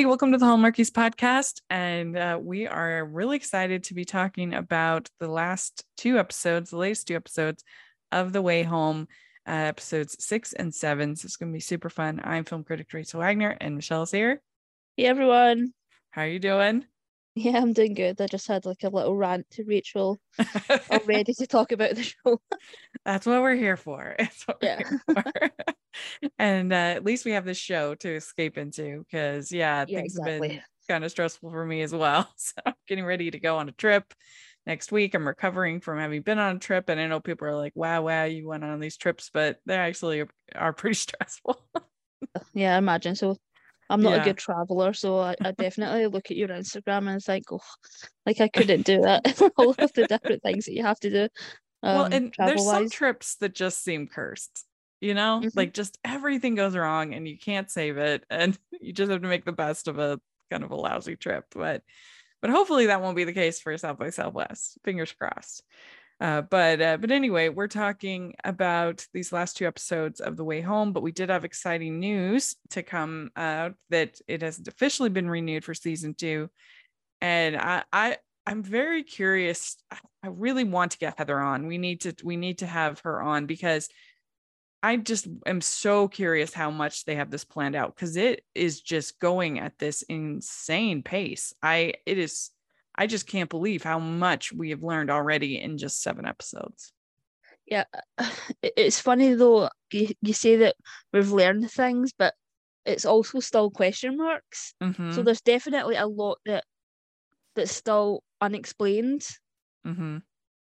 everybody. Welcome to the Hallmarkies podcast. And uh, we are really excited to be talking about the last two episodes, the latest two episodes of The Way Home, uh, episodes six and seven. So it's going to be super fun. I'm film critic Rachel Wagner, and Michelle's here. Hey, everyone. How are you doing? Yeah, I'm doing good. I just had like a little rant to Rachel. I'm ready to talk about the show. That's what we're here for. yeah. For. and uh, at least we have this show to escape into because, yeah, yeah, things exactly. have been kind of stressful for me as well. So I'm getting ready to go on a trip next week. I'm recovering from having been on a trip. And I know people are like, wow, wow, you went on these trips, but they actually are pretty stressful. Yeah, I imagine. So I'm not Yeah. a good traveler, so I, I definitely look at your Instagram and think, oh, like I couldn't do that. All of the different things that you have to do. Um, well, and there's some trips that just seem cursed. You know, Mhm. like just everything goes wrong and you can't save it, and you just have to make the best of a kind of a lousy trip. But but hopefully that won't be the case for South by Southwest. Fingers crossed. Uh, but uh, but anyway, we're talking about these last two episodes of The Way Home, but we did have exciting news to come out that it has officially been renewed for season two, and I I I'm very curious. I- I really want to get Heather on. We need to we need to have her on because I just am so curious how much they have this planned out because it is just going at this insane pace. I it is I just can't believe how much we have learned already in just seven episodes. yeah, it's funny though. You, you say that we've learned things, but it's also still question marks. So Mhm, there's definitely a lot that that's still unexplained. mhm.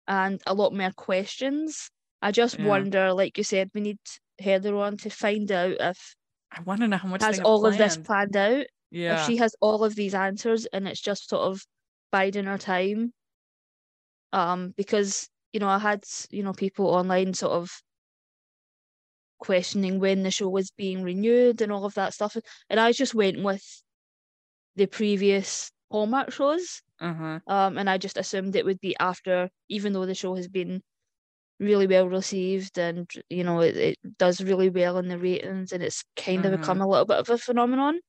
and a lot more questions. I just Yeah. wonder, like you said, we need Heather on to find out if I want to know how much has all of this planned. planned out. Yeah, If she has all of these answers and it's just sort of biding her time. Um, because you know, I had you know people online sort of questioning when the show was being renewed and all of that stuff, and I just went with the previous Hallmark shows. uh-huh. Um, and I just assumed it would be after, even though the show has been really well received and you know it, it does really well in the ratings and it's kind Mhm. of become a little bit of a phenomenon,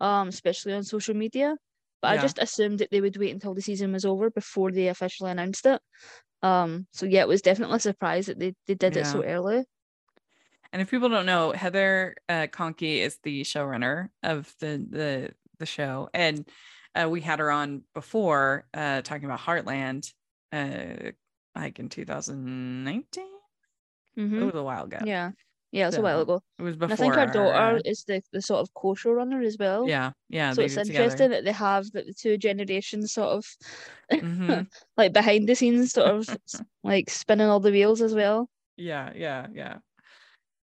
um, especially on social media. But Yeah. I just assumed that they would wait until the season was over before they officially announced it. Um, so yeah, it was definitely a surprise that they, they did it so early. And if people don't know, Heather uh, Conkie is the showrunner of the the the show, and uh, we had her on before uh, talking about Heartland, uh, like in 2019. It hmm was a while ago. Yeah, yeah, it's a while ago. it was And before. I think our daughter uh, is the, the sort of co-showrunner as well. yeah, yeah. so it's did together. interesting that they have that the two generations sort of Mhm. like behind the scenes sort of like spinning all the wheels as well Yeah, yeah, yeah.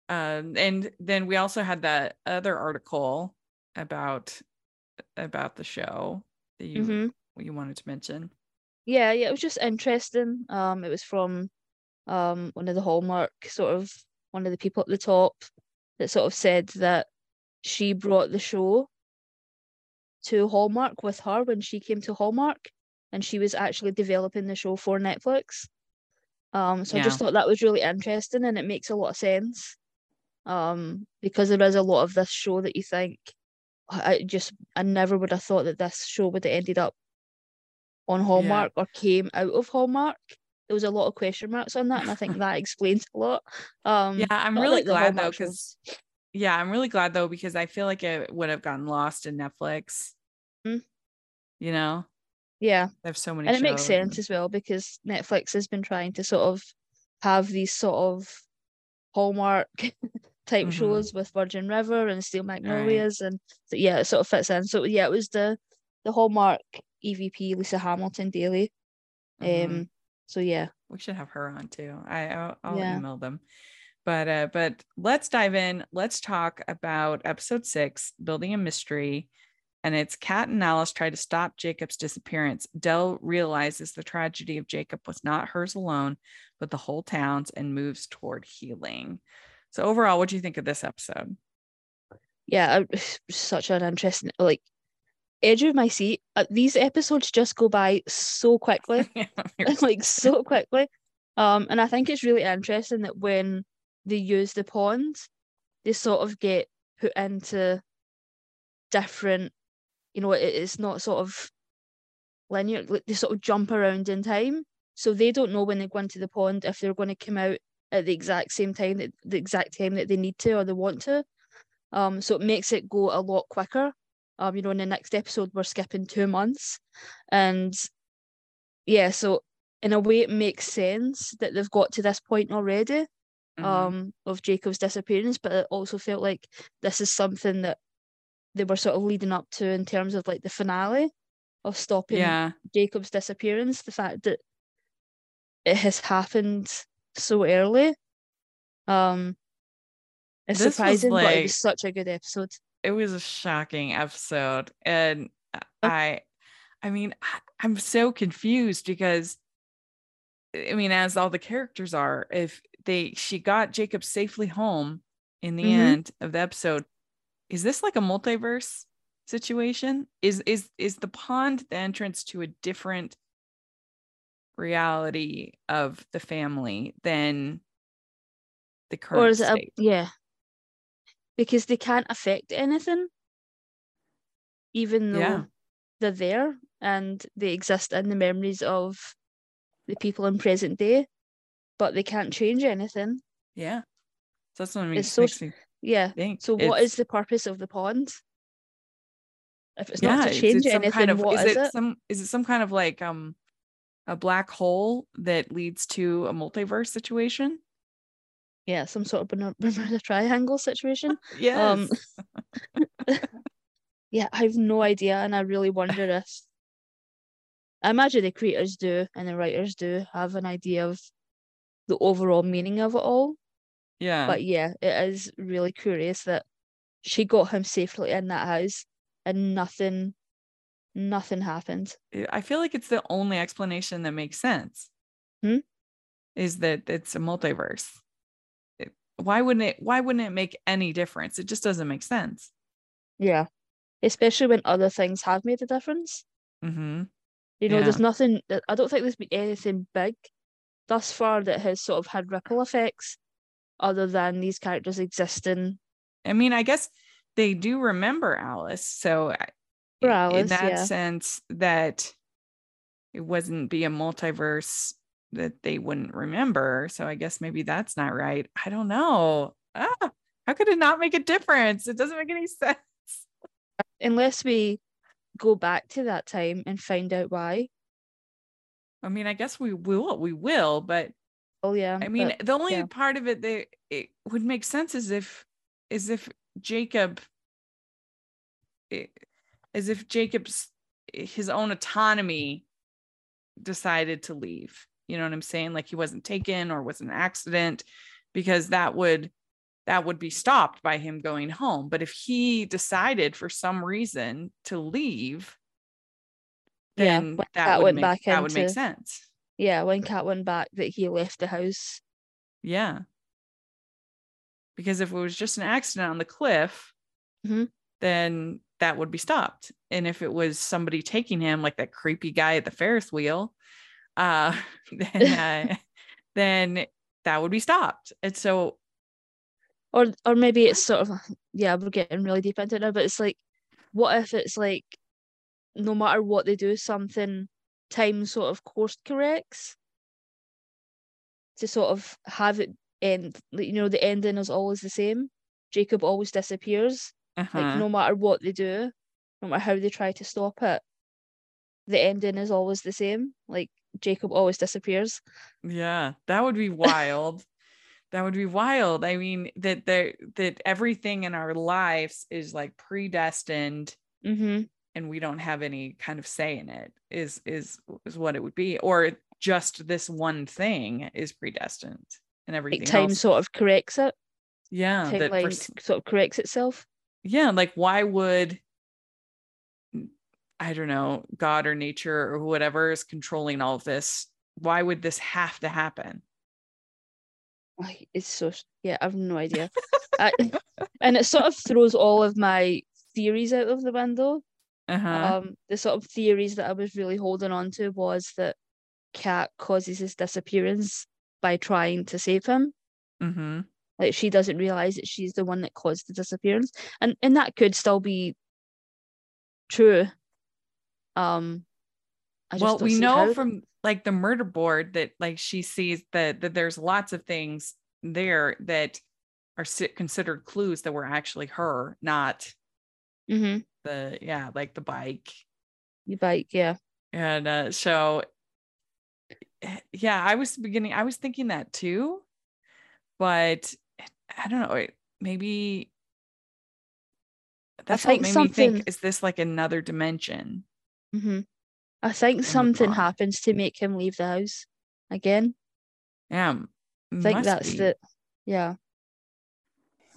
Um, and then we also had that other article about about the show that you hmm you wanted to mention. Yeah yeah it was just interesting. Um it was from um one of the hallmark sort of one of the people at the top that sort of said that she brought the show to hallmark with her when she came to hallmark and she was actually developing the show for netflix. Um so i just thought that was really interesting and it makes a lot of sense. Um because there is a lot of this show that you think I I just I never would have thought that this show would have ended up on Hallmark or came out of Hallmark. There was a lot of question marks on that, and I think that explains a lot. Um, Yeah, I'm really like glad though because yeah, I'm really glad though because I feel like it would have gotten lost in Netflix. Mhm. You know, yeah, they have so many and it makes sense and- as well because Netflix has been trying to sort of have these sort of Hallmark type Mhm. shows with Virgin River and Steel Magnolias, and so, yeah, it sort of fits in. So yeah, it was the the Hallmark EVP Lisa Hamilton Daly. Um, so yeah, we should have her on too. I I'll, I'll Yeah. email them. But uh but let's dive in. Let's talk about episode 6, Building a Mystery. And it's Kat and Alice try to stop Jacob's disappearance. Del realizes the tragedy of Jacob was not hers alone, but the whole town's and moves toward healing. So overall, what do you think of this episode? yeah, such an interesting like edge of my seat. Uh, these episodes just go by so quickly. like so quickly. Um, and I think it's really interesting that when they use the pond, they sort of get put into different you know, it, it's not sort of linear. They sort of jump around in time, so they don't know when they go into the pond if they're going to come out at the exact same time that the exact time that they need to or they want to. Um, so it makes it go a lot quicker. Um, you know, in the next episode we're skipping two months, and yeah, so in a way it makes sense that they've got to this point already Mhm. um of Jacob's disappearance, but it also felt like this is something that they were sort of leading up to in terms of like the finale of stopping yeah. Jacob's disappearance. The fact that it has happened so early, um, it's This was surprising, but it was such a good episode. It was a shocking episode and i i mean I- i'm so confused because i mean as all the characters are if they she got jacob safely home in the Mhm. end of the episode is this like a multiverse situation is is is the pond the entrance to a different reality of the family than the current Or is it a, yeah? Because they can't affect anything, even though Yeah. they're there and they exist in the memories of the people in present day, but they can't change anything. yeah so that's what I mean It's so Yeah. think So what it's- is the purpose of the pond? If it's yeah, not to is it change anything, kind of what is is it, it? some is it some kind of like um a black hole that leads to a multiverse situation? Yeah, some sort of Bermu- Bermuda Triangle situation. Yes. Um, Yeah, I have no idea, and I really wonder if I imagine the creators do and the writers do have an idea of the overall meaning of it all. yeah. But yeah, it is really curious that she got him safely in that house and nothing nothing happened. I- I feel like it's the only explanation that makes sense. Hmm? Is that it's a multiverse. Why wouldn't it why wouldn't it make any difference? It just doesn't make sense. Yeah. Especially when other things have made a difference. hmm You know, Yeah. there's nothing that I don't think there's been anything big thus far that has sort of had ripple effects other than these characters existing I mean, I guess they do remember Alice. So i- in that yeah. sense that it wasn't be a multiverse that they wouldn't remember. So I guess maybe that's not right. I don't know. Ah, how could it not make a difference? It doesn't make any sense. unless we go back to that time and find out why. I mean, I guess we will, we will, but Oh yeah. I mean, but- the only yeah. part of it that it would make sense is if, is if Jacob, as if Jacob's his own autonomy decided to leave. You know what I'm saying? Like he wasn't taken or was an accident, because that would that would be stopped by him going home. But if he decided for some reason to leave, Yeah, then when that Kat would went make back that would make sense. yeah, when Kat went back that he left the house. Yeah. Because if it was just an accident on the cliff, Mhm. then that would be stopped. And if it was somebody taking him, like that creepy guy at the Ferris wheel, uh, then uh, then that would be stopped. And so, Or or maybe it's sort of yeah, we're getting really deep into it now, but it's like what if it's like no matter what they do, something time sort of course corrects to sort of have it end you know, the ending is always the same. Jacob always disappears. uh-huh. Like no matter what they do, no matter how they try to stop it, the ending is always the same. Like Jacob always disappears. yeah, that would be wild. that would be wild. I mean, that there that everything in our lives is like predestined Mm-hmm. and we don't have any kind of say in it is is is what it would be or just this one thing is predestined and everything Like time else sort of corrects it. yeah that for, Timeline s- sort of corrects itself. yeah like why would i don't know god or nature or whatever is controlling all of this why would this have to happen It's so yeah, I have no idea. I, and it sort of throws all of my theories out of the window. uh-huh Um, the sort of theories that I was really holding on to was that Kat causes his disappearance by trying to save him. mm-hmm Like she doesn't realize that she's the one that caused the disappearance, and and that could still be true. Um, I just well we know from like the murder board that like she sees that that there's lots of things there that are considered clues that were actually her not mm-hmm. the yeah like the bike you bike, yeah. and uh so yeah i was beginning i was thinking that too but i don't know maybe that's what made me think is this like another dimension hmm I think something happens to make him leave the house again. yeah I think that's be. the yeah.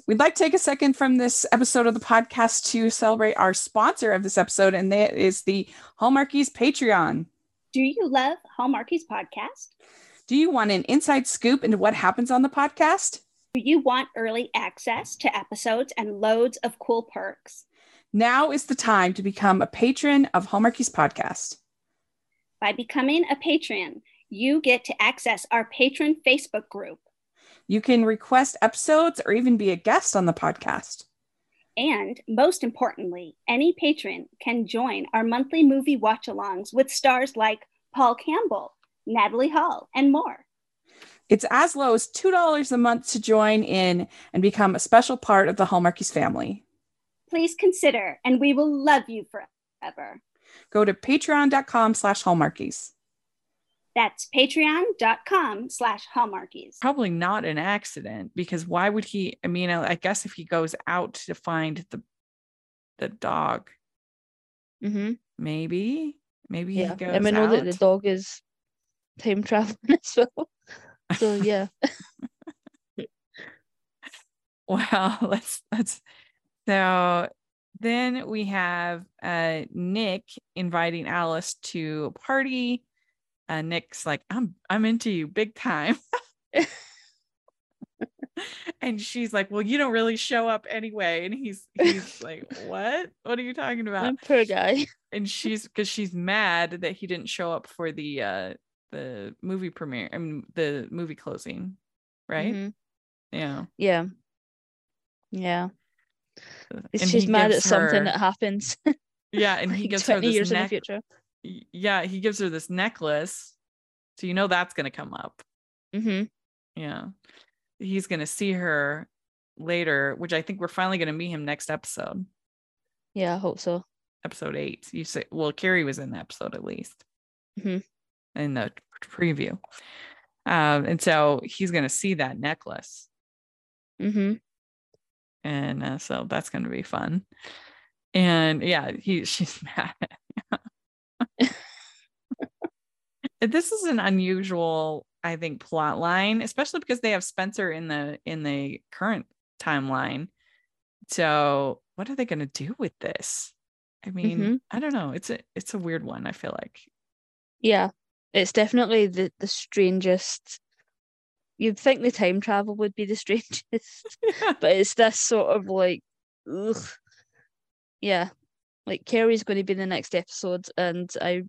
We'd like to take a second from this episode of the podcast to celebrate our sponsor of this episode, and that is the Hallmarkies Patreon. Do you love Hallmarkies podcast? Do you want an inside scoop into what happens on the podcast? Do you want early access to episodes and loads of cool perks? Now is the time to become a patron of Hallmarkies Podcast. By becoming a patron, you get to access our patron Facebook group. You can request episodes or even be a guest on the podcast. And most importantly, any patron can join our monthly movie watch alongs with stars like Paul Campbell, Natalie Hall, and more. It's as low as $2 a month to join in and become a special part of the Hallmarkies family. Please consider, and we will love you forever. Go to patreon.com slash hallmarkies. That's patreon.com slash hallmarkies. probably not an accident because why would he i mean i I guess if he goes out to find the the dog mm-hmm. maybe maybe Yeah. he goes And we know that the dog is time traveling as well. So yeah. Wow, let's let's so then we have uh Nick inviting Alice to a party. Uh Nick's like, I'm I'm into you big time. and she's like, Well, you don't really show up anyway. And he's he's like, What? What are you talking about? That poor guy. and she's because she's mad that he didn't show up for the uh the movie premiere I mean the movie closing, right? Mhm. Yeah. Yeah. Yeah. And she's he mad at something her- that happens Yeah, and he gives her 20 this years in the future. Yeah, he gives her this necklace. So you know that's gonna come up. hmm Yeah. He's gonna see her later, which I think we're finally gonna meet him next episode, Yeah, I hope so. episode eight. You say well, Carrie was in the episode at least. Mhm. In the preview. Um, and so he's gonna see that necklace. hmm and uh, so that's going to be fun and yeah he she's mad this is an unusual i think plot line especially because they have spencer in the in the current timeline so what are they going to do with this i mean Mhm. i don't know it's a it's a weird one i feel like Yeah. It's definitely the, the strangest. You'd think the time travel would be the strangest, but it's this sort of like, ugh. Yeah. Like Carrie's going to be in the next episode, and I,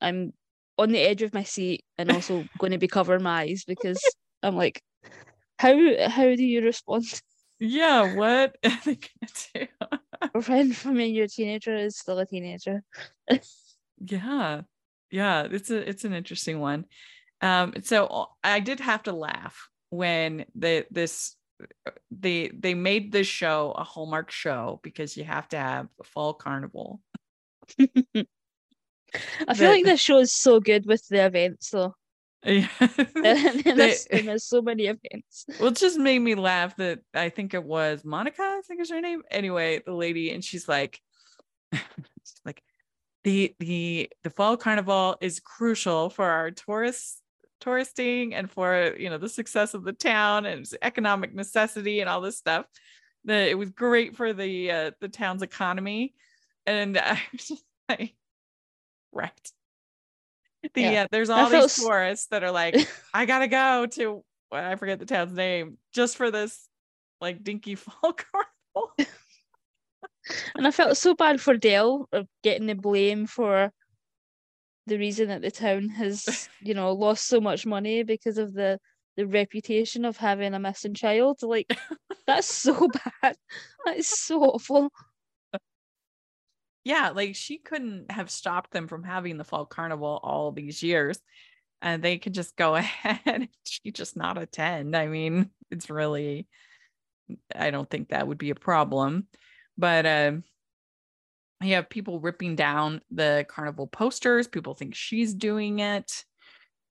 I'm on the edge of my seat, and also going to be covering my eyes because I'm like, how how do you respond? yeah what are they going to do A friend from when you're a teenager is still a teenager. yeah yeah it's a it's an interesting one um so uh, i did have to laugh when the this they they made this show a hallmark show because you have to have a fall carnival I feel That- like this show is so good with the events though. yeah there's, there's so many events. well it just made me laugh that i think it was monica i think is her name anyway the lady and she's like she's like the the the fall carnival is crucial for our tourists touristing and for you know the success of the town and economic necessity and all this stuff that it was great for the uh, the town's economy and i was just like right the Yeah. uh, there's all felt these s- tourists that are like I gotta go to well, I forget the town's name just for this like dinky fall carnival. And I felt so bad for Del of getting the blame for the reason that the town has, you know, lost so much money because of the the reputation of having a missing child. Like that's so bad. That is so awful. yeah, like she couldn't have stopped them from having the fall carnival all these years. And they could just go ahead. she just not attend. I mean, it's really, I don't think that would be a problem. But uh, you have people ripping down the carnival posters. People think she's doing it.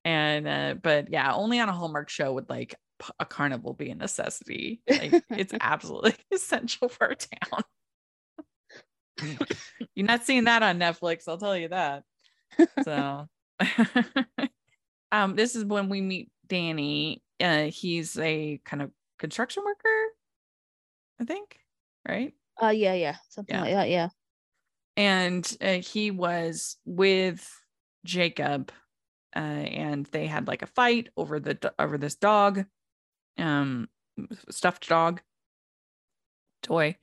And, uh, but yeah, only on a Hallmark show would like a carnival be a necessity. Like it's absolutely essential for a town. You're not seeing that on Netflix, I'll tell you that. So um this is when we meet Danny. Uh he's a kind of construction worker, I think, right? Uh yeah, yeah, something Yeah. like that, yeah. And uh, he was with Jacob, uh, and they had like a fight over the over this dog, um, stuffed dog toy,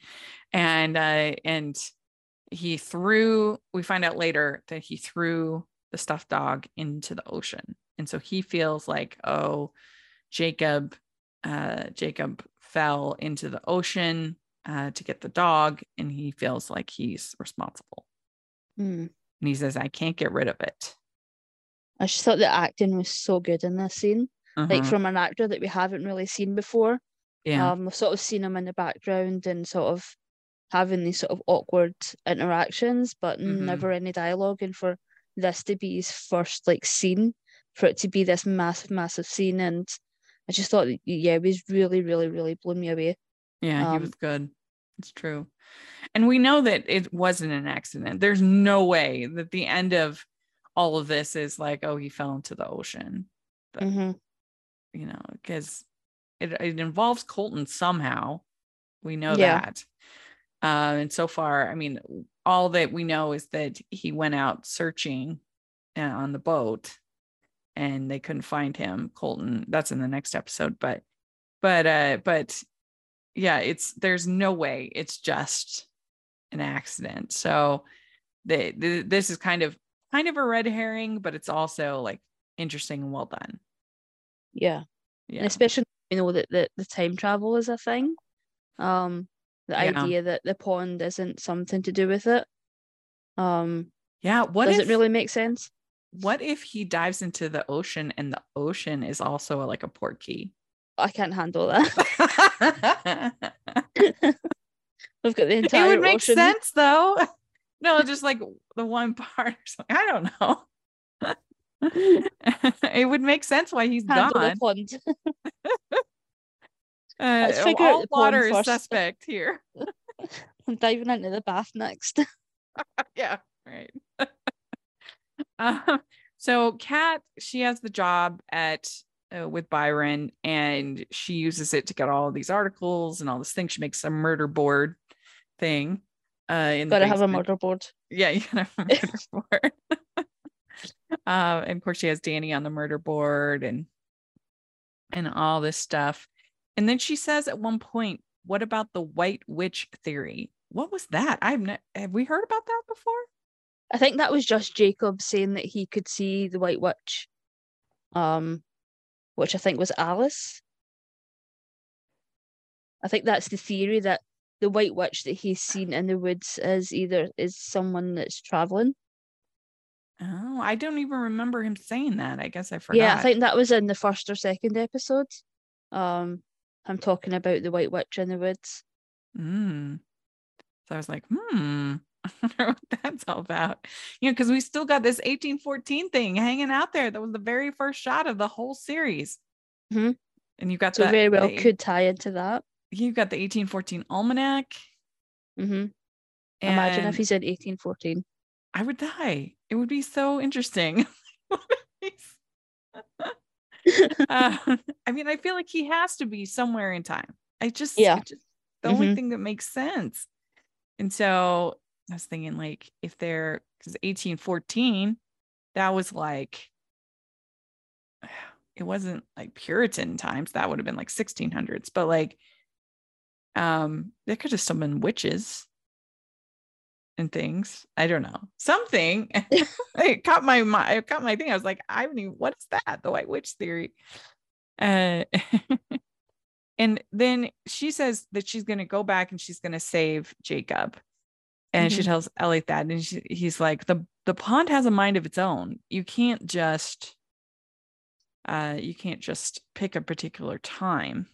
and uh, and he threw. We find out later that he threw the stuffed dog into the ocean, and so he feels like, oh, Jacob, uh, Jacob fell into the ocean uh, to get the dog, and he feels like he's responsible. Hmm. And he says, I can't get rid of it. I just thought the acting was so good in this scene. Like Uh-huh. from an actor that we haven't really seen before. yeah. Um, we've sort of seen him in the background and sort of having these sort of awkward interactions, but Mhm. never any dialogue. And for this to be his first like scene, for it to be this massive, massive scene, and I just thought, yeah, it was really, really, really blew me away. yeah, he um, was good. It's true. And we know that it wasn't an accident. There's no way that the end of all of this is like, oh, he fell into the ocean, But- hmm you know, because it, it involves Colton somehow. We know Yeah. that. Uh, and so far, I mean, all that we know is that he went out searching uh, on the boat and they couldn't find him. Colton, that's in the next episode, but, but, uh, but yeah, it's, there's no way it's just an accident. So the, the this is kind of, kind of a red herring, but it's also like interesting and well done. Yeah. Yeah. And especially you know that the, the time travel is a thing. Um, the Yeah. idea that the pond isn't something to do with it. Um, Yeah. What does if, it really make sense? what if he dives into the ocean and the ocean is also like a port key? I can't handle that. We've got the entire. it would make ocean. sense though. No, just like the one part or something. I don't know. it would make sense why he's Handle gone. the pond. Uh, Let's figure out all the pond water is first. suspect here. I'm diving into the bath next. yeah, right. um, so Kat, she has the job at uh, with Byron, and she uses it to get all these articles and all this thing. She makes a murder board thing. Uh, in the Gotta have a murder board. Yeah, you can have a murder board. uh, and of course, she has Danny on the murder board and and all this stuff. And then she says at one point, "What about the White Witch theory? What was that? I've ne- have we heard about that before? I think that was just Jacob saying that he could see the White Witch. Um, which I think was Alice. I think that's the theory that the White Witch that he's seen in the woods is either is someone that's traveling. Oh, I don't even remember him saying that. I guess I forgot. Yeah, I think that was in the first or second episode. Um, I'm talking about the White Witch in the woods. Mm. So I was like, hmm, I wonder what that's all about. You know, because we still got this 1814 thing hanging out there. That was the very first shot of the whole series. Mhm. And you've got So the, very well the- could tie into that. you've got the 1814 almanac. hmm Imagine if he's in 1814. I would die. It would be so interesting. uh, I mean, I feel like he has to be somewhere in time. I just, Yeah. just the only Mhm. thing that makes sense. And so I was thinking, like, if they're because 1814, that was like, it wasn't like Puritan times. That would have been like 1600s, but like, um, there could have still been witches and things. I don't know. Something it caught my mind. it caught my thing. I was like, I haven't even what is that? The white witch theory. Uh and then she says that she's gonna go back and she's gonna save Jacob. And she Mhm. tells Elliot that, and she, he's like, the the pond has a mind of its own. You can't just, uh, you can't just pick a particular time.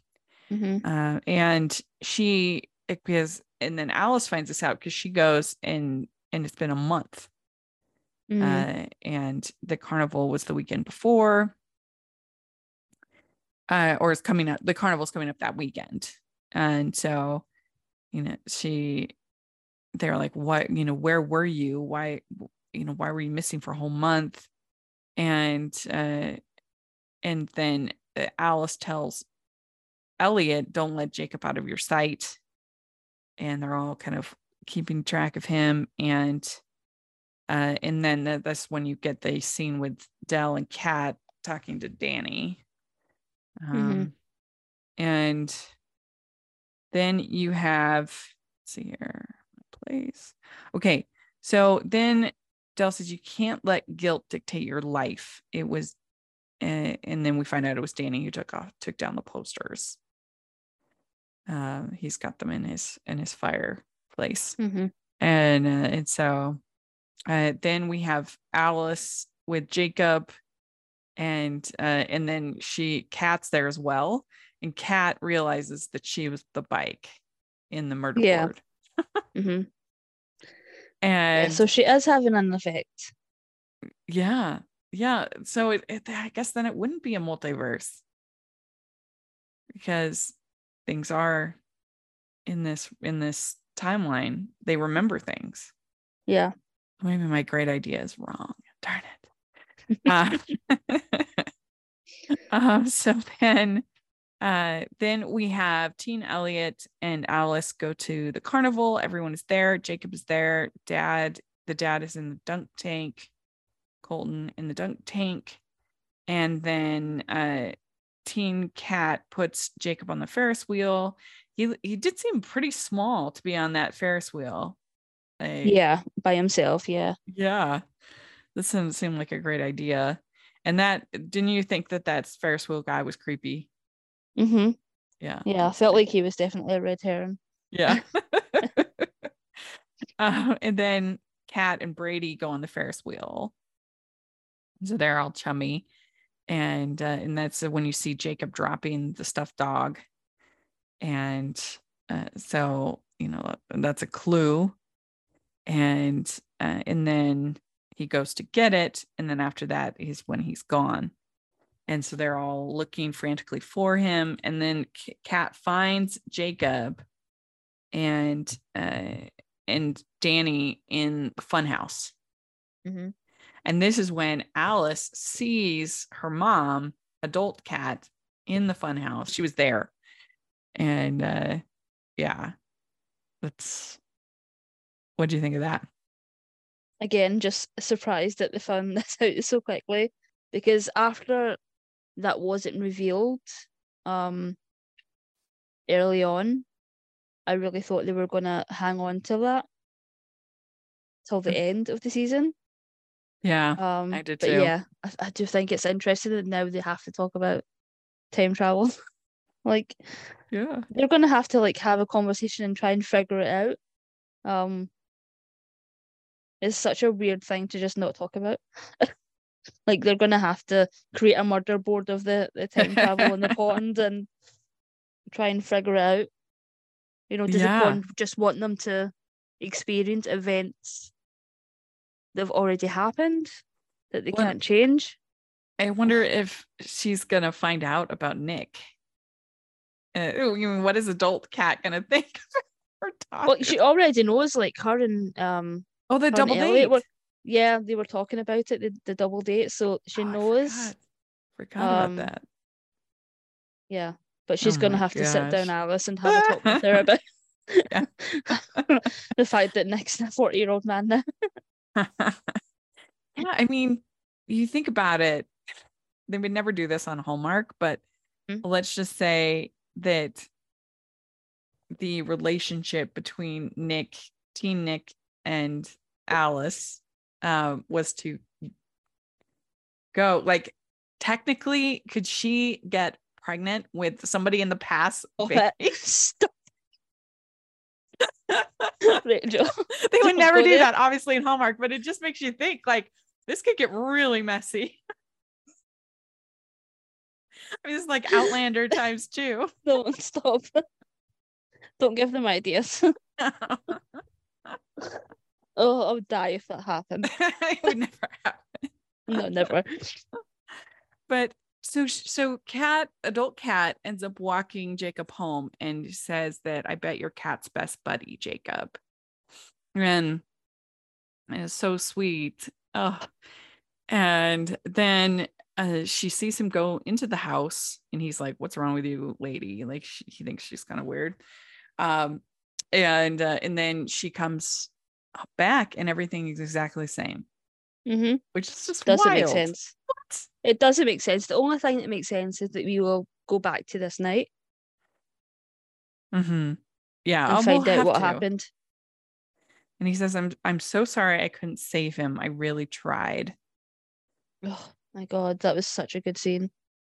hmm Uh, and she because and then Alice finds this out because she goes and and it's been a month. Mm-hmm. Uh, and the carnival was the weekend before. Uh, or is coming up, the carnival's coming up that weekend. And so, you know, she they're like, what, you know, where were you? Why, you know, why were you missing for a whole month? And uh and then uh, Alice tells Elliot, don't let Jacob out of your sight. And they're all kind of keeping track of him. And uh, and then that, that's when you get the scene with Del and Kat talking to Danny. Um, And then you have, let's see here, place. Okay. So then Del says, you can't let guilt dictate your life. It was, uh, and then we find out it was Danny who took off, took down the posters. Uh, he's got them in his in his fireplace hmm and uh, and so uh, then we have Alice with Jacob, and uh, and then she Kat's there as well, and Kat realizes that she was the bike in the murder Yeah. board, hmm and so she is having an effect. yeah, yeah. So it, it, I guess then it wouldn't be a multiverse because things are in this in this timeline. They remember things. Yeah. maybe my great idea is wrong. Darn it. Uh, um, so then uh then we have Teen Elliot and Alice go to the carnival. Everyone is there. Jacob is there. Dad, the dad is in the dunk tank. Colton in the dunk tank. And then uh Teen Kat puts Jacob on the Ferris wheel. He he did seem pretty small to be on that Ferris wheel. Like, Yeah. By himself. Yeah. yeah. This doesn't seem like a great idea. And that didn't you think that that Ferris wheel guy was creepy? Hmm Yeah. Yeah. I felt like he was definitely a red herring. Yeah. uh, and then Kat and Brady go on the Ferris wheel. So they're all chummy. And uh, and that's when you see Jacob dropping the stuffed dog. And uh, so, you know, that's a clue. And uh, and then he goes to get it. And then after that is when he's gone. And so they're all looking frantically for him. And then Kat finds Jacob and uh and Danny in the funhouse. hmm And this is when Alice sees her mom, adult Kat, in the funhouse. She was there. And uh yeah. That's what do you think of that? Again, just surprised that the found this out so quickly because after that wasn't revealed um early on, I really thought they were gonna hang on to that till the end of the season. Yeah. Um, I did but too. yeah, I, I do think it's interesting that now they have to talk about time travel. like Yeah. they're gonna have to like have a conversation and try and figure it out. Um, it's such a weird thing to just not talk about. like they're gonna have to create a murder board of the the time travel in the pond and try and figure it out. You know, does Yeah. the pond just want them to experience events that have already happened that they Well, can't change? I wonder if she's gonna find out about Nick. Uh, what is adult Kat gonna think? Well, she already knows. Like her and um, oh, the double date. were- yeah, they were talking about it, the, the double date. So she Oh, I knows. forgot, forgot Um, about that. Yeah, but she's Oh gonna have to sit down. Alice, and have a talk with her about Yeah. the fact that Nick's a forty-year-old man now. yeah, I mean, you think about it, they would never do this on Hallmark, but Mhm. let's just say that the relationship between Nick, teen Nick, and Alice um, was to go. Like, technically, could she get pregnant with somebody in the past? Stop. Stop. Rachel. they would never do that, obviously, in Hallmark, but it just makes you think like this could get really messy. I mean, it's like Outlander times two. Don't stop. Don't give them ideas. Oh, I would die if that happened. it would never happen. No, never. But so so Kat adult Kat ends up walking Jacob home and says that I bet your cat's best buddy Jacob. And it's so sweet. Oh. And then uh, she sees him go into the house and he's like, What's wrong with you, lady? Like she, he thinks she's kind of weird. Um and uh, and then she comes back and everything is exactly the same, hmm which is just Doesn't wild. make sense. What? It doesn't make sense. The only thing that makes sense is that we will go back to this night Mm-hmm. Yeah, and I'll- find we'll out what to. happened. And he says, "I'm I'm so sorry I couldn't save him. I really tried." Oh my god, that was such a good scene.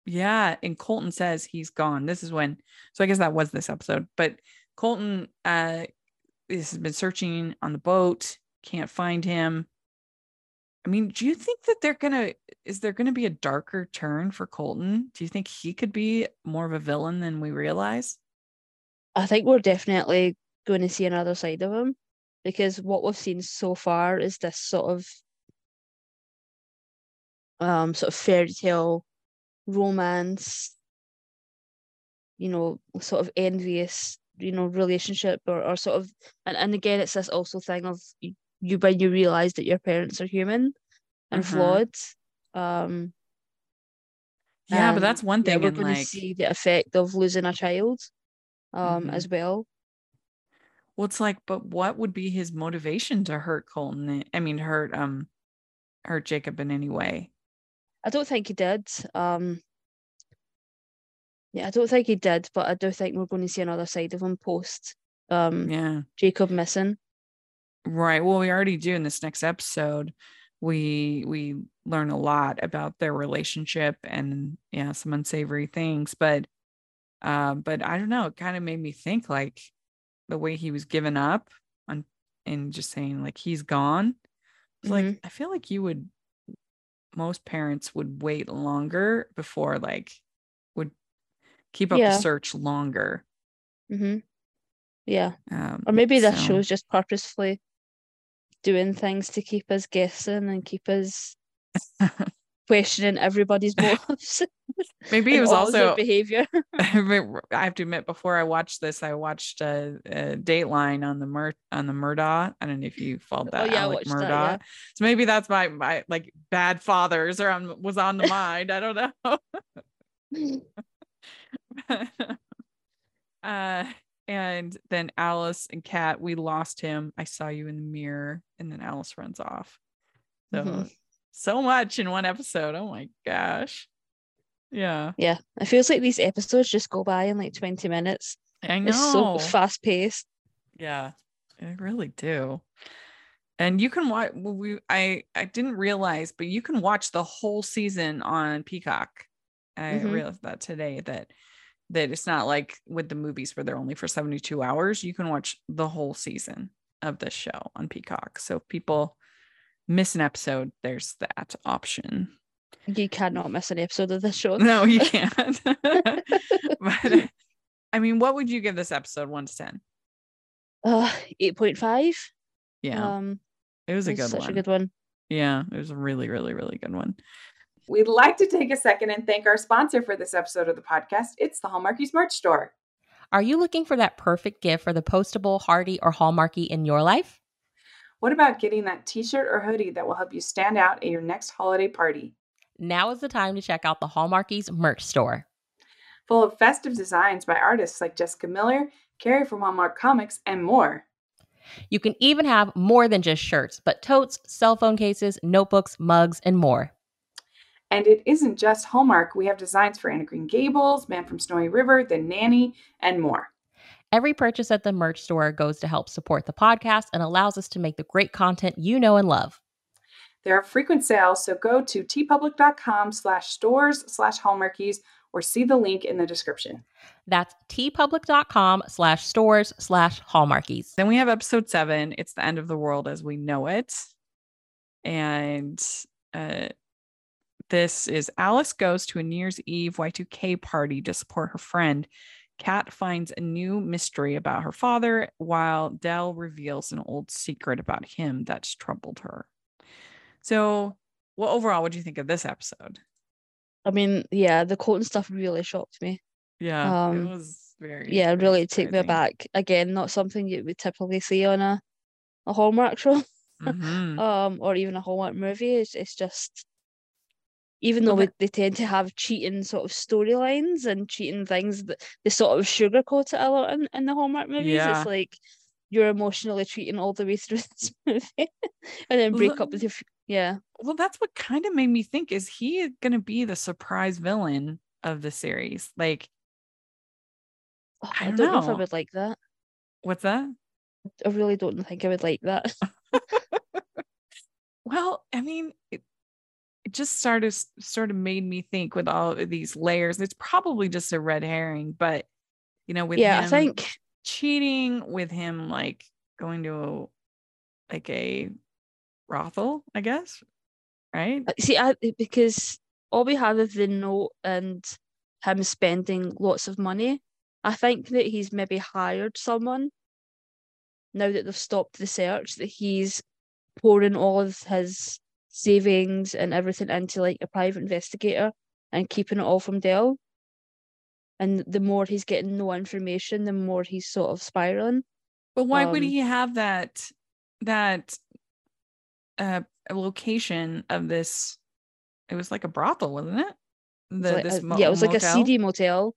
Yeah, and Colton says he's gone. This is when, so I guess that was this episode. But Colton uh has been searching on the boat, can't find him. I mean, do you think that they're gonna? Is there gonna be a darker turn for Colton? Do you think he could be more of a villain than we realize? I think we're definitely going to see another side of him because what we've seen so far is this sort of um sort of fairy tale romance, you know, sort of envious, you know, relationship or, or sort of and, and again it's this also thing of you, you when you realize that your parents are human and Mhm. flawed. Um Yeah, but that's one yeah, thing. we're and going to see the effect of losing a child um Mhm. as well. Well, it's like, but what would be his motivation to hurt Colton? I mean, hurt um, hurt Jacob in any way? I don't think he did. Um, yeah, I don't think he did, but I do think we're going to see another side of him post um Yeah, Jacob missing. right. Well, we already do in this next episode. We we learn a lot about their relationship and yeah, some unsavory things. But um, but I don't know. It kind of made me think like the way he was given up on and just saying like he's gone. It's like I feel like you would most parents would wait longer before like keep up Yeah. the search longer. hmm Yeah, Um, or maybe this so- show's just purposefully doing things to keep us guessing and keep us questioning everybody's motives. maybe it was also behavior. I have to admit before I watched this I watched a, a Dateline on the Mur on the Murdaugh. I don't know if you followed Oh, that yeah, Alec watched that, yeah. So maybe that's my my like bad fathers or on was on the mind. I don't know. uh and then Alice and Kat, we lost him. I saw you in the mirror, and then Alice runs off. So Mhm. so much in one episode. Oh my gosh. Yeah, yeah, it feels like these episodes just go by in like twenty minutes. I know. It's so fast paced. Yeah, I really do. And you can watch. We I I didn't realize, but you can watch the whole season on Peacock. I Mhm. realized that today that that it's not like with the movies where they're only for 72 hours. You can watch the whole season of this show on Peacock. So if people miss an episode, there's that option. You cannot miss an episode of this show. No, you can't. but I mean, what would you give this episode one to ten? Uh, eight point five. Yeah, Um, it was a good such one. Such a good one. Yeah, it was a really, really, really good one. We'd like to take a second and thank our sponsor for this episode of the podcast. It's the Hallmarkies merch store. Are you looking for that perfect gift for the postable, heartie, or hallmarky in your life? What about getting that t shirt or hoodie that will help you stand out at your next holiday party? Now is the time to check out the Hallmarkies merch store. Full of festive designs by artists like Jessica Miller, Carrie from Hallmark Comics, and more. You can even have more than just shirts, but totes, cell phone cases, notebooks, mugs, and more. And it isn't just Hallmark. We have designs for Anna Green Gables, Man from Snowy River, The Nanny, and more. Every purchase at the merch store goes to help support the podcast and allows us to make the great content you know and love. There are frequent sales, so go to teepublic.com slash stores slash hallmarkies or see the link in the description. That's teepublic.com slash stores slash hallmarkies. Then we have episode seven. It's the end of the world as we know it. And uh, this is Alice goes to a New Year's Eve Y2K party to support her friend. Kat finds a new mystery about her father, while Del reveals an old secret about him that's troubled her. So, well, overall, what do you think of this episode? I mean, yeah, the Colton stuff really shocked me. Yeah, Um, it was very. Yeah, really took me aback. Again, not something you would typically see on a, a Hallmark show, Mhm. um, or even a Hallmark movie. It's, it's just, even though Well, we, they tend to have cheating sort of storylines and cheating things that they sort of sugarcoat it a lot in, in the Hallmark movies. Yeah. It's like you're emotionally treating all the way through this movie, and then break up with your, f- yeah. Well, that's what kind of made me think is he going to be the surprise villain of the series? Like, Oh, I I don't don't know if I would like that. what's that? I really don't think I would like that. Well, I mean, it, it sort of sort of made me think with all of these layers. It's probably just a red herring, but you know, with yeah, I think cheating, with him like going to a, like a brothel, I guess, right? Uh, See, I because all we have is the note and him spending lots of money. I think that he's maybe hired someone now that they've stopped the search that he's pouring all of his savings and everything into like a private investigator and keeping it all from Del. And the more he's getting no information, the more he's sort of spiraling. But why would Um, he have that that uh location of this? It was like a brothel, wasn't it? The, like this a- mo- yeah, it was like a motel? seedy motel.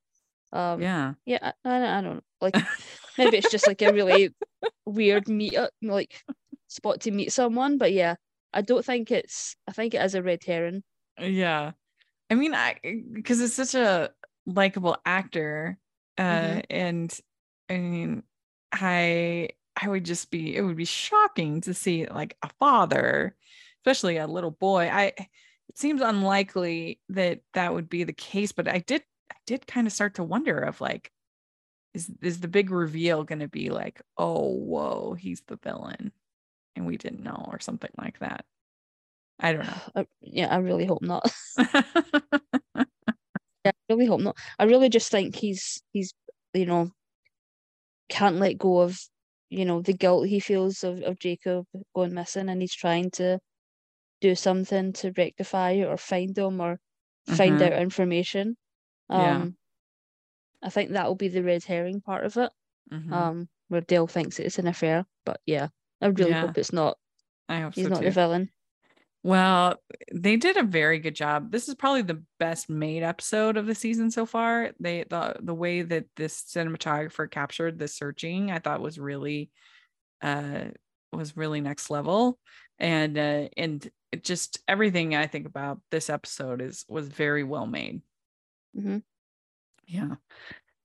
Um, Yeah. Yeah, I, I, don't- I don't know. Like maybe it's just like a really weird meet up, like spot to meet someone. But yeah, I don't think it's. I think it is a red herring. Yeah. I mean, I because it's such a likable actor. Uh Mhm. and I mean, I I would just be it would be shocking to see like a father, especially a little boy. I it seems unlikely that that would be the case, but I did I did kind of start to wonder of like is is the big reveal going to be like, "Oh, whoa, he's the villain." And we didn't know or something like that. I don't know. I, yeah, I really hope not. Yeah, I really hope not. I really just think he's he's you know can't let go of you know the guilt he feels of, of Jacob going missing, and he's trying to do something to rectify it or find him or find Mhm. out information. Yeah. Um, I think that will be the red herring part of it. Mhm. Um, where Del thinks it's an affair, but yeah, I really Yeah. hope it's not. I hope He's so not too. the villain. Well, they did a very good job. This is probably the best made episode of the season so far. They the the way that this cinematographer captured the searching, I thought was really uh was really next level. And uh and it just everything I think about this episode is was very well made. Mhm. Yeah.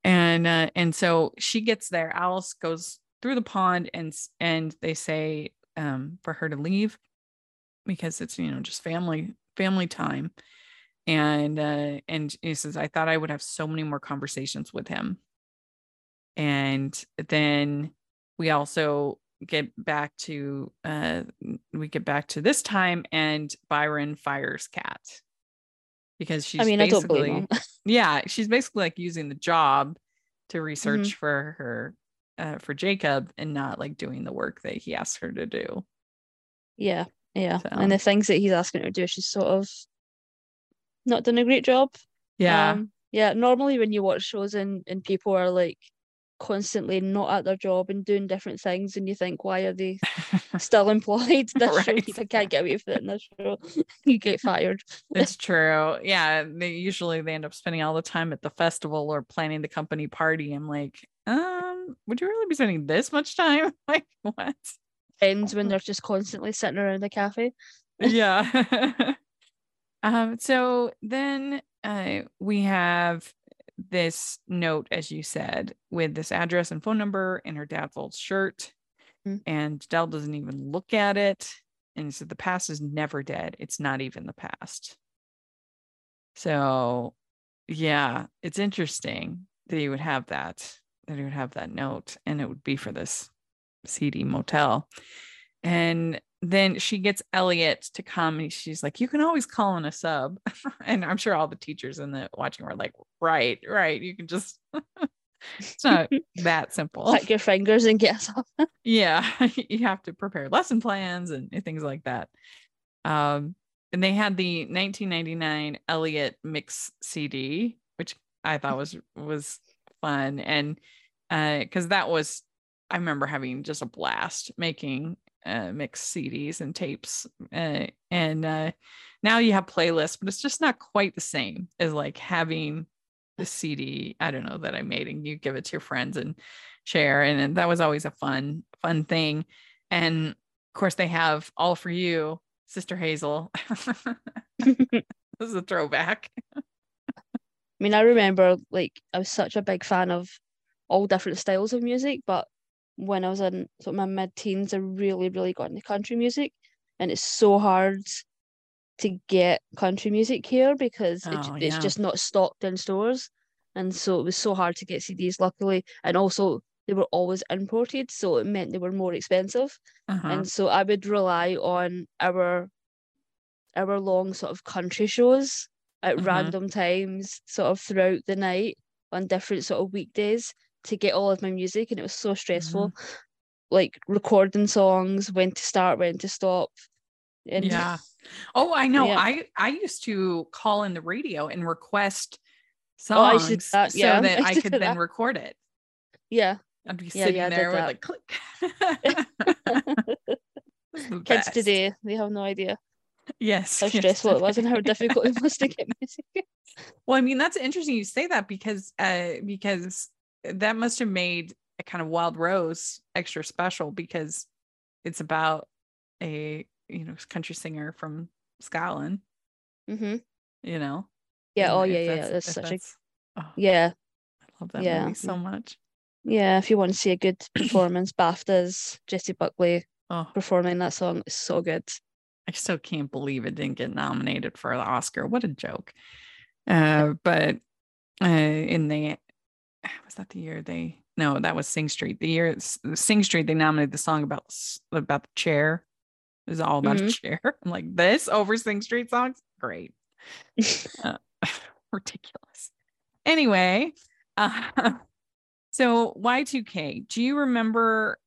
And uh and so she gets there. Alice goes through the pond and and they say um for her to leave because it's you know just family family time. And uh and he says i thought i would have so many more conversations with him. And then we also get back to uh we get back to this time and byron fires kat because she's I mean, I don't blame basically yeah she's basically like using the job to Mm-hmm. research for her uh, for jacob and not like doing the work that he asked her to do Yeah, yeah. So- And the things that he's asking her to do, she's sort of not done a great job. yeah Um, yeah. Normally, when you watch shows and, and people are like constantly not at their job and doing different things, and you think, why are they still employed? This show, Right. I can't get away with it in this show. you get fired. It's true. Yeah, they usually they end up spending all the time at the festival or planning the company party. I'm like, um, would you really be spending this much time? Like what? Ends when they're just constantly sitting around the cafe. yeah. um, so then uh we have this note, as you said, with this address and phone number and her dad's old shirt. Mm. And Del doesn't even look at it. And he said, the past is never dead. It's not even the past. So yeah, it's interesting that you would have that, that he would have that note, and it would be for this seedy motel. And then she gets Elliot to come and she's like, You can always call in a sub. and I'm sure all the teachers in the watching were like, Right, right. You can just, it's not that simple. Click your fingers and get up. yeah. you have to prepare lesson plans and things like that. Um, and they had the 1999 Elliot mix CD, which I thought was was fun, and because uh, that was, I remember having just a blast making uh, mixed CDs and tapes, uh, and uh, now you have playlists, but it's just not quite the same as like having the CD. I don't know that I made, and you give it to your friends and share, and, and that was always a fun fun thing, and of course they have all for you Sister Hazel. this is a throwback. I mean, I remember like I was such a big fan of all different styles of music, but when I was in sort of my mid teens, I really, really got into country music. And it's so hard to get country music here because Oh, it's yeah. just not stocked in stores. And so it was so hard to get CDs, luckily. And also, they were always imported. So it meant they were more expensive. Uh-huh. and so I would rely on our hour long sort of country shows at Mhm. random times, sort of throughout the night on different sort of weekdays to get all of my music, and it was so stressful. Mm-hmm. Like recording songs, when to start, when to stop. And yeah. Oh, I know. Yeah. I I used to call in the radio and request Oh, I used to do songs yeah. so that I I could then that. record it. yeah, I'd be Yeah, sitting yeah, there with that. like click. Kids best. today they have no idea Yes. how yes, stressful it was and how difficult it was to get music. Well, I mean, that's interesting you say that because uh because that must have made a kind of Wild Rose extra special because it's about a you know country singer from Scotland, hmm you know. Yeah. Oh yeah, yeah. That's if such a oh, yeah. I love that yeah. movie so much. Yeah, if you want to see a good performance, BAFTAs, Jessie Buckley Oh, performing that song is so good. I still can't believe it didn't get nominated for the Oscar. What a joke. Uh, but uh, in the was that the year they no that was Sing Street. The year Sing Street they nominated the song about about the chair. It was all about a chair. I'm like this over Sing Street songs. Great, uh, ridiculous. Anyway, uh, so Y2K. Do you remember?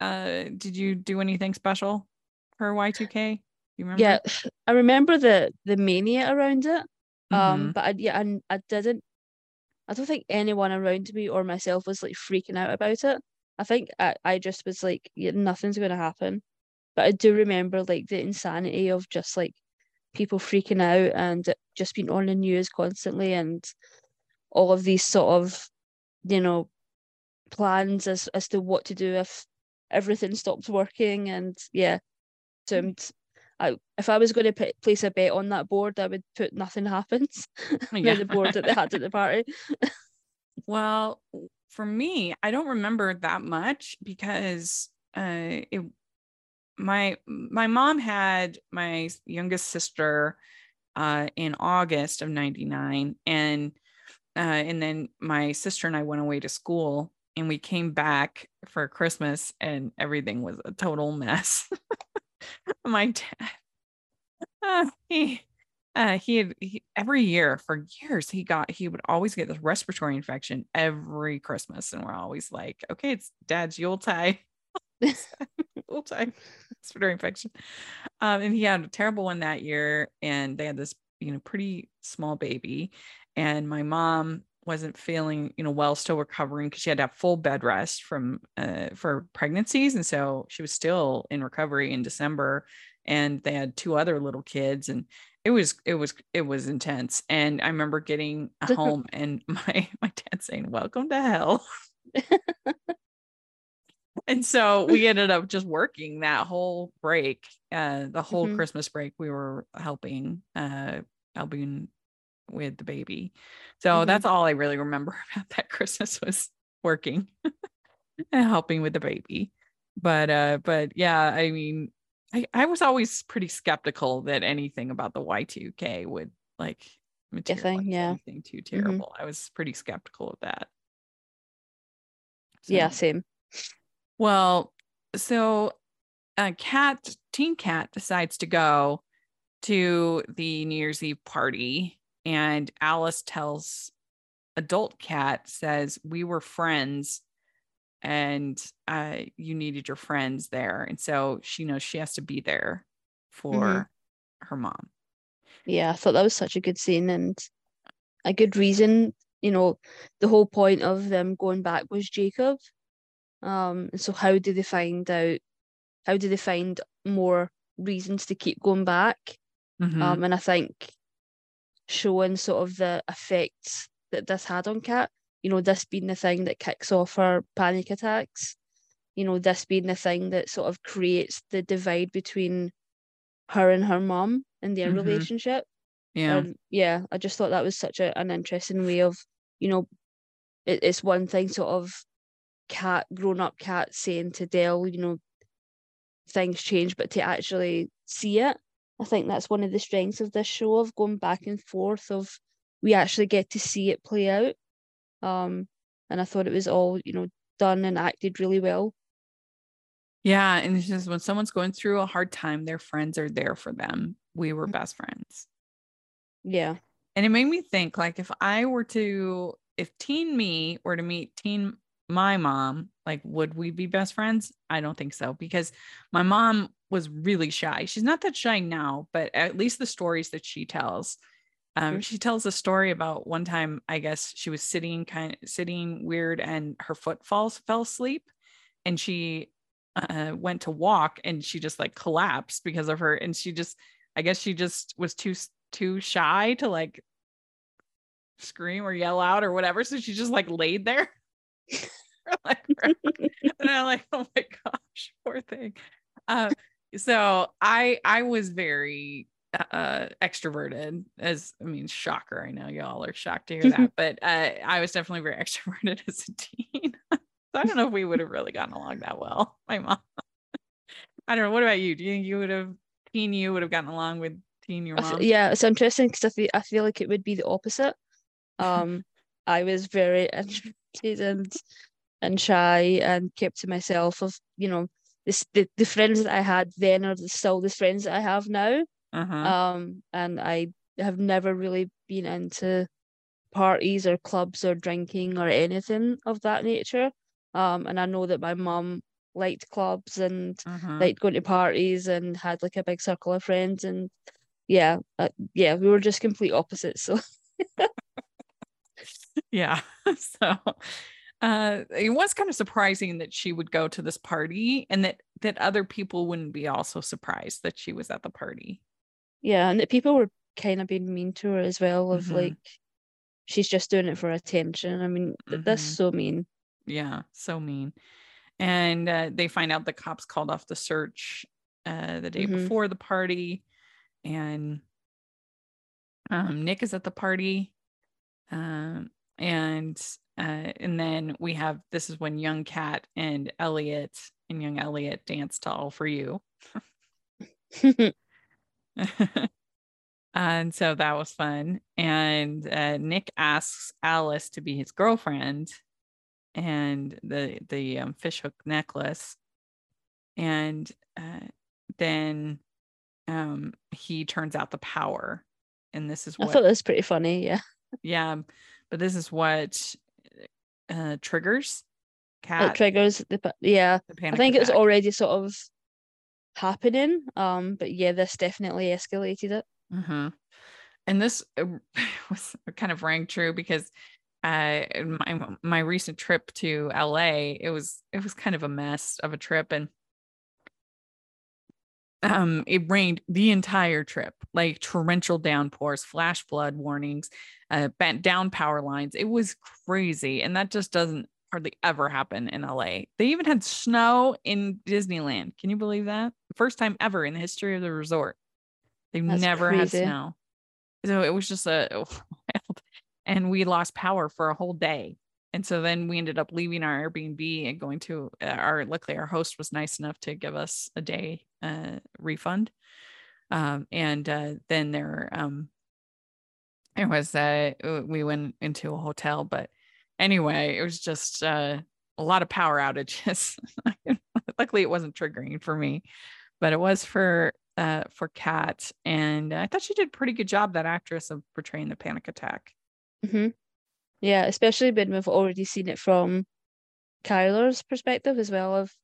Uh, did you do anything special for Y2K? You remember? Yeah, I remember the the mania around it. Um, Mhm. but I, yeah, I, I didn't. I don't think anyone around me or myself was like freaking out about it. I think I, I just was like, yeah, nothing's gonna happen. But I do remember like the insanity of just like people freaking out and just being on the news constantly and all of these sort of, you know, plans as as to what to do if everything stopped working and yeah. So um, I, if I was going to put, place a bet on that board, I would put nothing happens. Yeah. the board that they had at the party. Well, for me, I don't remember that much because uh, it, my my mom had my youngest sister uh, in August of '99, and uh, and then my sister and I went away to school, and we came back for Christmas, and everything was a total mess. my dad, uh, he uh, he had he, every year for years he got he would always get this respiratory infection every Christmas, and we're always like, okay, it's Dad's yule Yuletide, Yuletide respiratory infection, um, and he had a terrible one that year, and they had this you know pretty small baby, and my mom wasn't feeling you know well still recovering because she had to have full bed rest from uh for pregnancies and so she was still in recovery in december and they had two other little kids and it was it was it was intense and i remember getting home and my my dad saying welcome to hell and so we ended up just working that whole break uh the whole Mhm. christmas break we were helping uh helping with the baby so Mhm. that's all i really remember about that christmas was working and helping with the baby but uh but yeah i mean I, I was always pretty skeptical that anything about the y2k would like materialize yeah. anything too terrible. I was pretty skeptical of that. Yeah, same. Well, so uh, Kat, Teen Kat decides to go to the New Year's Eve party, and Alice tells adult Kat, says, We were friends and uh, you needed your friends there. And so she knows she has to be there for her mom. Yeah, I thought that was such a good scene and a good reason. You know, the whole point of them going back was Jacob. Um, and so how do they find out? How do they find more reasons to keep going back? Mhm. Um, and I think showing sort of the effects that this had on Kat, you know, this being the thing that kicks off her panic attacks, you know, this being the thing that sort of creates the divide between her and her mom and their Mhm. relationship. yeah. And yeah, I just thought that was such a, an interesting way of, you know, it, it's one thing sort of Kat grown up Kat saying to Del, you know, things change, but to actually see it, I think that's one of the strengths of this show of going back and forth of we actually get to see it play out. Um, and I thought it was all, you know, done and acted really well. Yeah. And it's just when someone's going through a hard time, their friends are there for them. We were Mhm. best friends. Yeah. And it made me think like if I were to, if teen me were to meet teen my mom, like would we be best friends? I don't think so because my mom was really shy. She's not that shy now, but at least the stories that she tells. Um, she tells a story about one time, I guess she was sitting kind of sitting weird and her foot falls fell asleep and she uh, went to walk and she just like collapsed because of her and she just I guess she just was too too shy to like scream or yell out or whatever. So she just like laid there. Like, and I'm like, oh my gosh, poor thing. Uh, so I I was very uh extroverted as I mean shocker. I know y'all are shocked to hear that, but uh I was definitely very extroverted as a teen. so I don't know if we would have really gotten along that well. My mom. I don't know. What about you? Do you think you would have teen you would have gotten along with teen your mom? yeah, it's interesting because I feel I feel like it would be the opposite. Um, I was very and and shy and kept to myself. Of you know, this the, the friends that I had then are the- still the friends that I have now. Uh-huh. Um, and I have never really been into parties or clubs or drinking or anything of that nature. Um, and I know that my mum liked clubs and uh-huh. liked going to parties and had like a big circle of friends and yeah uh, yeah we were just complete opposites so yeah so uh it was kind of surprising that she would go to this party and that that other people wouldn't be also surprised that she was at the party yeah and that people were kind of being mean to her as well of Mhm. like she's just doing it for attention i mean th- that's so mean yeah so mean and uh, they find out the cops called off the search uh the day Mhm. before the party and um nick is at the party um and uh and then we have this is when young kat and elliot and young elliot dance to all for you. And so that was fun. And uh, Nick asks Alice to be his girlfriend, and the the um, fishhook necklace, and uh, then um, he turns out the power, and this is what i thought that was pretty funny yeah. Yeah, but this is what uh, triggers? It triggers the yeah. The i think it was already sort of happening um but yeah this definitely escalated it. Hmm And this uh, was kind of rang true because uh, my my recent trip to LA, it was it was kind of a mess of a trip, and um, it rained the entire trip, like torrential downpours, flash flood warnings, uh, bent down power lines. It was crazy, and that just doesn't hardly ever happen in LA. They even had snow in Disneyland. Can you believe that? First time ever in the history of the resort. They've That's never had snow. So it was just a wild, and we lost power for a whole day. And so then we ended up leaving our Airbnb and going to uh, our, luckily, our host was nice enough to give us a day uh, refund. Um, and uh, then there, um, it was uh we went into a hotel, but anyway, it was just uh, a lot of power outages. Luckily, it wasn't triggering for me, but it was for uh for Kat, and I thought she did a pretty good job. That actress of portraying the panic attack. hmm Yeah, especially when we've already seen it from Chyler's perspective as well. Of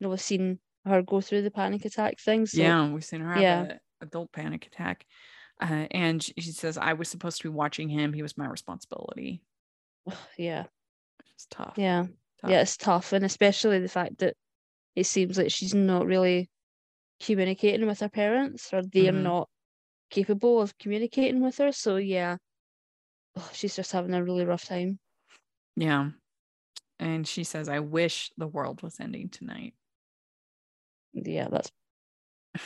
you know, we've seen her go through the panic attack thing. So yeah, we've seen her have yeah. an adult panic attack. Uh, and she says, I was supposed to be watching him. He was my responsibility. yeah, It's tough. yeah, tough. yeah. It's tough, and especially the fact that it seems like she's not really communicating with her parents, or they're Mhm. not capable of communicating with her. So yeah, oh, she's just having a really rough time. Yeah. And she says, I wish the world was ending tonight. Yeah, that's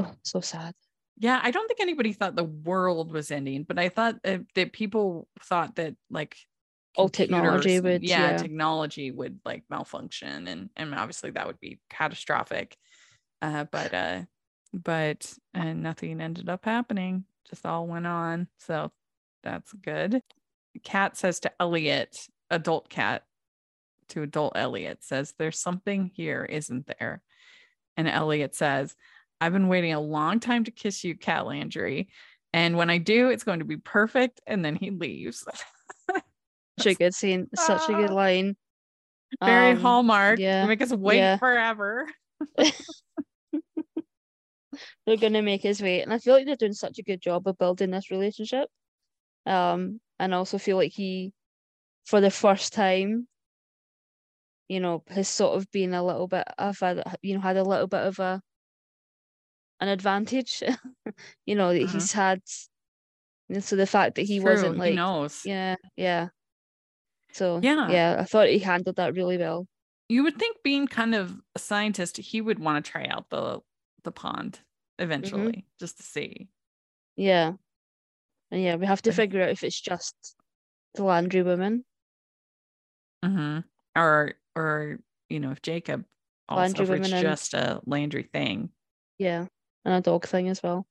oh, so sad. Yeah, I don't think anybody thought the world was ending, but I thought that, that people thought that like All technology would, yeah, yeah. technology would like malfunction and and obviously that would be catastrophic. Uh but uh but uh, nothing ended up happening. Just all went on. So that's good. Kat says to Elliot, adult Kat to adult Elliot says, There's something here, isn't there? And Elliot says, I've been waiting a long time to kiss you, Kat Landry. And when I do, it's going to be perfect. And then he leaves. Such a good scene, such a good Ah. line. Very Um, hallmark. yeah, Make us wait yeah. forever. they're gonna make his way, and I feel like they're doing such a good job of building this relationship. Um, and I also feel like he, for the first time, you know, has sort of been a little bit of a, you know, had a little bit of a an advantage. you know, that Uh-huh. he's had. and so the fact that he True, wasn't like, he knows. yeah, yeah. So Yeah. yeah, I thought he handled that really well. You would think being kind of a scientist, he would want to try out the the pond eventually, just to see. Yeah. And yeah, we have to figure out if it's just the Landry woman. hmm Or or you know, if Jacob also Landry if it's women and- just a Landry thing. Yeah. And a dog thing as well.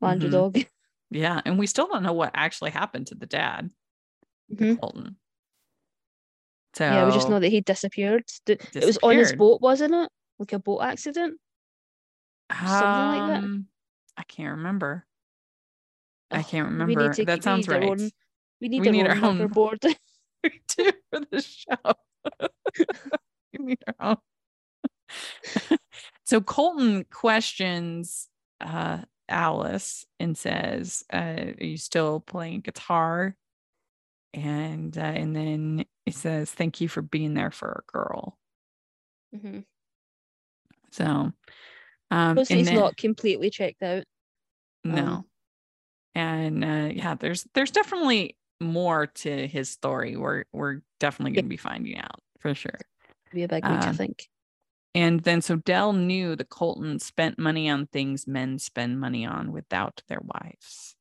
Landry Mhm. dog. Yeah. And we still don't know what actually happened to the dad, Mhm. Colton. So Yeah, we just know that he disappeared. D- It was on his disappeared. boat, wasn't it? Like a boat accident? something like that. Um, I can't remember. I Ugh, can't remember. That we sounds right. we need, We our, need own our own- hoverboard. we do for the show. We need our own. so Colton questions uh, Alice and says, uh, "Are you still playing guitar?" And uh, and then he says, "Thank you for being there for a girl." Mhm. So, um, he's then- not completely checked out. no, um, and uh, yeah, there's there's definitely more to his story. We're we're definitely going to be finding out for sure. Be a big week, I Um, think. And then so Del knew that Colton spent money on things men spend money on without their wives.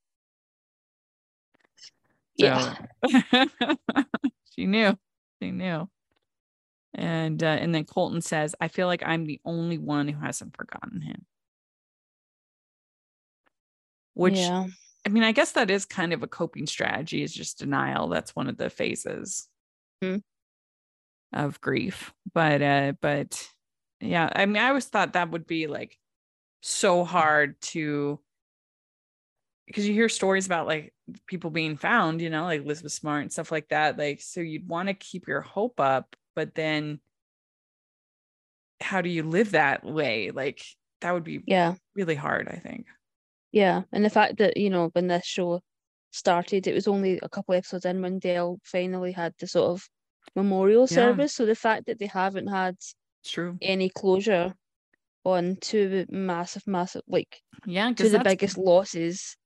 Yeah. She knew. She knew. And uh, and then Colton says, I feel like I'm the only one who hasn't forgotten him. Which yeah. I mean, I guess that is kind of a coping strategy, is just denial. That's one of the phases Mhm. of grief. But uh, but yeah, I mean, I always thought that would be like so hard to because you hear stories about like people being found, you know, like Elizabeth Smart and stuff like that. Like, so you'd want to keep your hope up, but then how do you live that way? Like, that would be Yeah. really hard, I think. Yeah, and the fact that you know when this show started, it was only a couple episodes in when Del finally had the sort of memorial Yeah. service. So the fact that they haven't had true. any closure on two massive, massive, like Yeah, two of the biggest losses,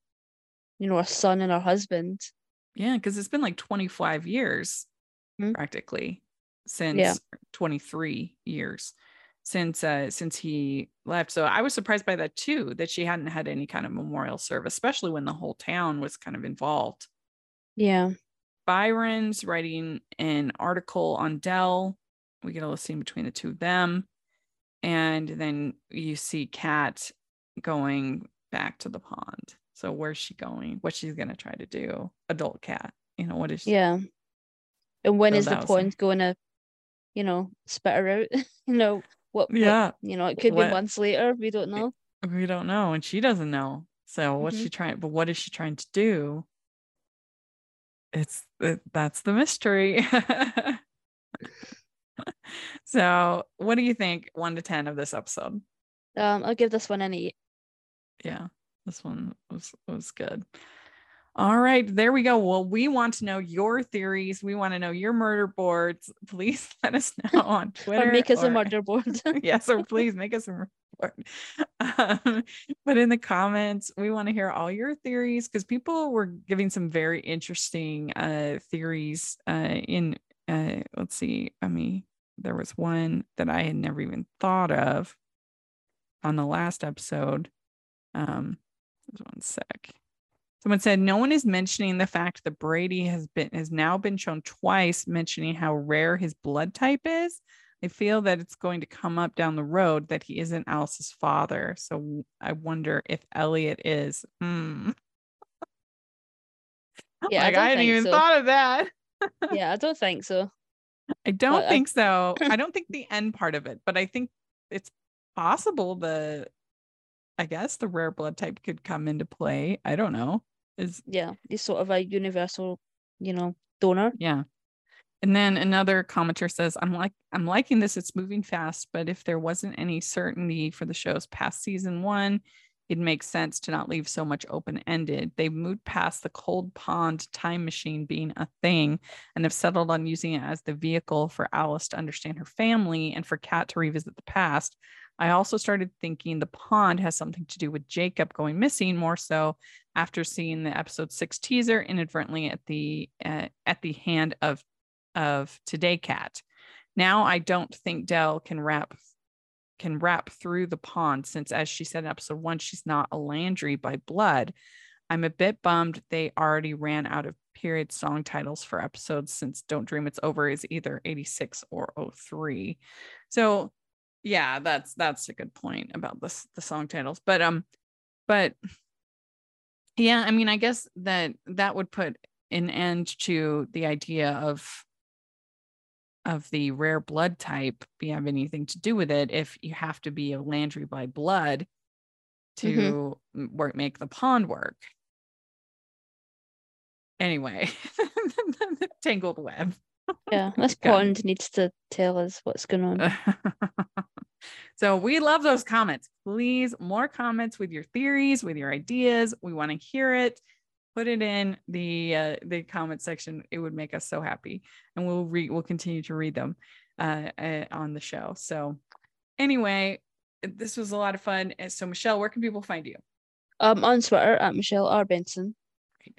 you know, our son and our husband. Yeah, because it's been like 25 years Mhm. practically since yeah. 23 years since uh since he left. So I was surprised by that too, that she hadn't had any kind of memorial service, especially when the whole town was kind of involved. Yeah, Byron's writing an article on Del. We get a little scene between the two of them. And then you see Kat going back to the pond. So where's she going? What she's gonna try to do? Adult Kat. You know what is? She, Yeah. And when So is the was pond going to, you know, spit her out? you know what? what- Yeah. you know, it could What- be months later. We don't know. we don't know, and she doesn't know. So what's Mhm. she trying? But what is she trying to do? It's it, that's the mystery. so what do you think? One to ten of this episode? Um, I'll give this one an eight. yeah this one was was good all right there we go. Well we want to know your theories. We want to know your murder boards. Please let us know on twitter or make us a murder board. yes or please make us a murder board. Um, but in the comments we want to hear all your theories because people were giving some very interesting uh theories uh in uh let's see i mean there was one that i had never even thought of on the last episode. Um, just one sec. Someone said no one is mentioning the fact that Brady has been has now been shown twice mentioning how rare his blood type is. I feel that it's going to come up down the road that he isn't Alice's father. So I wonder if Elliot is. Hmm. Yeah, I like don't I, hadn't even so. thought of that. yeah, I don't think so. I don't But I- think so. I don't think the end part of it, but I think it's possible the I guess the rare blood type could come into play. I don't know. Is Yeah, he's sort of a universal, you know, donor. yeah. And then another commenter says, I'm like I'm liking this, it's moving fast, but if there wasn't any certainty for the shows past season one, it makes sense to not leave so much open-ended. They've moved past the cold pond time machine being a thing and have settled on using it as the vehicle for Alice to understand her family and for Kat to revisit the past. I also started thinking the pond has something to do with Jacob going missing more so after seeing the episode six teaser inadvertently at the uh, at the hand of of Today Kat. Now I don't think Del can wrap can wrap through the pond since as she said in episode one, she's not a Landry by blood. I'm a bit bummed they already ran out of period song titles for episodes since Don't Dream It's Over is either 86 or 03. So yeah, that's that's a good point about this the song titles. But um but yeah, I mean I guess that that would put an end to the idea of of the rare blood type be have anything to do with it if you have to be a Landry by blood to m- work make the pond work. Anyway, tangled web. Yeah, this pond needs to tell us what's going on. so we love those comments. Please, more comments with your theories, with your ideas. We want to hear it. Put it in the uh, the comment section. It would make us so happy, and we'll read. We'll continue to read them uh, uh, on the show. So, anyway, this was a lot of fun. So, Michelle, where can people find you? Um, on Twitter at Michelle R Benson.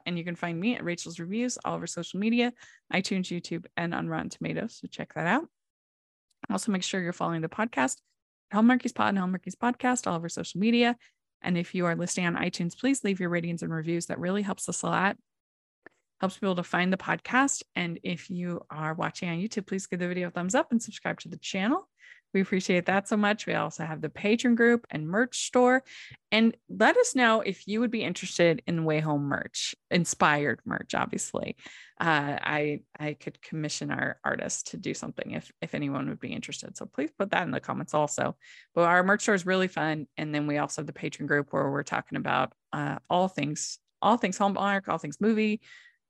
And you can find me at Rachel's Reviews, all over social media, iTunes, YouTube, and on Rotten Tomatoes. So check that out. Also, make sure you're following the podcast, Hallmarkies Pod and Hallmarkies Podcast, all over social media. And if you are listening on iTunes, please leave your ratings and reviews. That really helps us a lot. Helps people to find the podcast. And if you are watching on YouTube, please give the video a thumbs up and subscribe to the channel. We appreciate that so much. We also have the patron group and merch store. And let us know if you would be interested in Way Home merch, inspired merch, obviously. Uh, I I could commission our artists to do something if if anyone would be interested. So please put that in the comments also. But our merch store is really fun. And then we also have the patron group where we're talking about uh, all things, all things Hallmark, all things movie.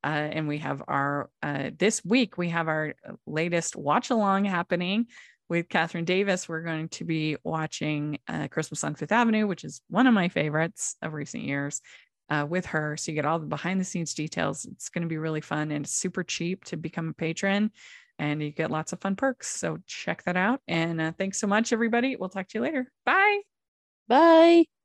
Uh, and we have our uh, this week we have our latest watch along happening with Catherine Davis. We're going to be watching uh, Christmas on Fifth Avenue, which is one of my favorites of recent years, uh, with her. So you get all the behind the scenes details. It's going to be really fun and super cheap to become a patron, and you get lots of fun perks. So check that out. And uh, thanks so much, everybody. We'll talk to you later. Bye. Bye.